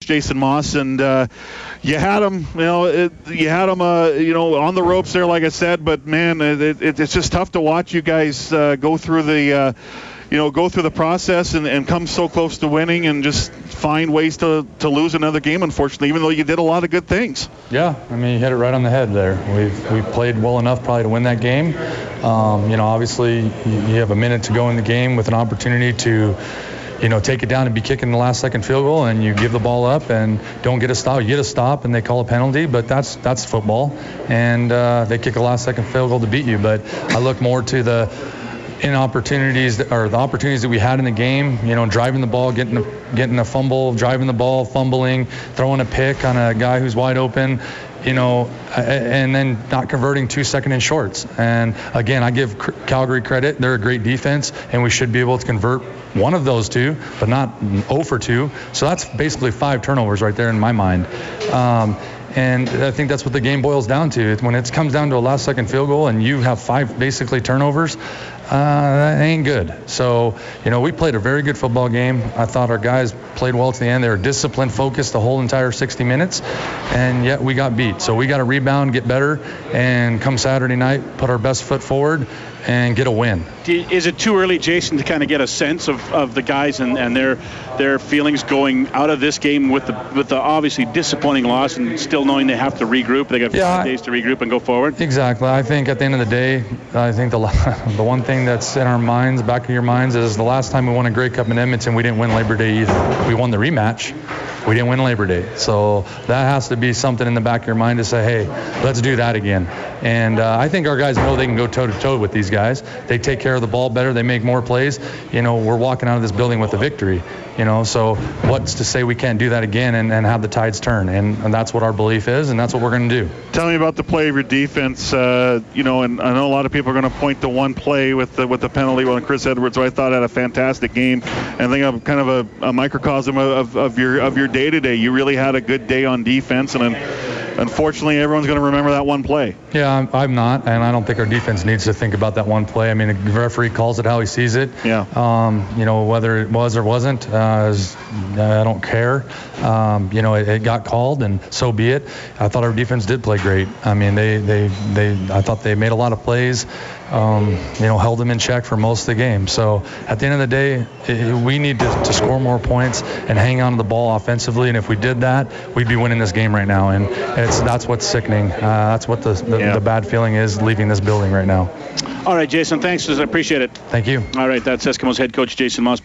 Jason Maas, and uh, you had him, you know, it, you had him, uh, you know, on the ropes there, like I said. But man, it, it, it's just tough to watch you guys uh, go through the, uh, you know, go through the process and, and come so close to winning, and just find ways to, to lose another game. Unfortunately, even though you did a lot of good things. Yeah, I mean, you hit it right on the head there. We've we played well enough probably to win that game. Um, you know, obviously, you, you have a minute to go in the game with an opportunity to you know, take it down and be kicking the last second field goal, and you give the ball up and don't get a stop. You get a stop, and they call a penalty, but that's that's football, and uh, they kick a last second field goal to beat you. But I look more to the in opportunities that, or the opportunities that we had in the game, you know, driving the ball, getting getting a fumble, driving the ball, fumbling, throwing a pick on a guy who's wide open, you know, and then not converting two second and shorts. And again, I give Calgary credit. They're a great defense, and we should be able to convert one of those two, but not 0 for 2. So that's basically five turnovers right there in my mind. Um, and I think that's what the game boils down to. When it comes down to a last second field goal and you have five basically turnovers, Uh, that ain't good. So, you know, we played a very good football game. I thought our guys played well to the end. They were disciplined, focused the whole entire 60 minutes, and yet we got beat. So we got to rebound, get better, and come Saturday night, put our best foot forward and get a win. Is it too early, Jason, to kind of get a sense of, of the guys and, and their their feelings going out of this game with the with the obviously disappointing loss and still knowing they have to regroup? They got yeah, days to regroup and go forward. Exactly. I think at the end of the day, I think the the one thing that's in our minds, back of your minds, is the last time we won a Grey Cup in Edmonton, we didn't win Labor Day either. We won the rematch. We didn't win Labor Day. So that has to be something in the back of your mind to say, hey, let's do that again. And uh, I think our guys know they can go toe to toe with these guys. They take care of the ball better. They make more plays. You know, we're walking out of this building with a victory. You know, so what's to say we can't do that again and, and have the tides turn? And, and that's what our belief is, and that's what we're going to do. Tell me about the play of your defense. Uh, you know, and I know a lot of people are going to point to one play with the with the penalty on Chris Edwards, who I thought had a fantastic game. And think I'm kind of a, a microcosm of, of your of your day to day. You really had a good day on defense, and. Then, unfortunately, everyone's going to remember that one play. Yeah, I'm, I'm, not, and I don't think our defense needs to think about that one play. I mean, the referee calls it how he sees it. Yeah. Um, you know, whether it was or wasn't, uh, is, I don't care. Um, you know, it, it, got called, and so be it. I thought our defense did play great. I mean, they, they, they, I thought they made a lot of plays. Um, you know, held them in check for most of the game. So at the end of the day, it, we need to, to, score more points and hang on to the ball offensively. And if we did that, we'd be winning this game right now. And it's that's what's sickening. Uh, that's what the the, yeah. the, bad feeling is leaving this building right now. All right, Jason. Thanks. I appreciate it. Thank you. All right, that's Eskimos head coach Jason Maas.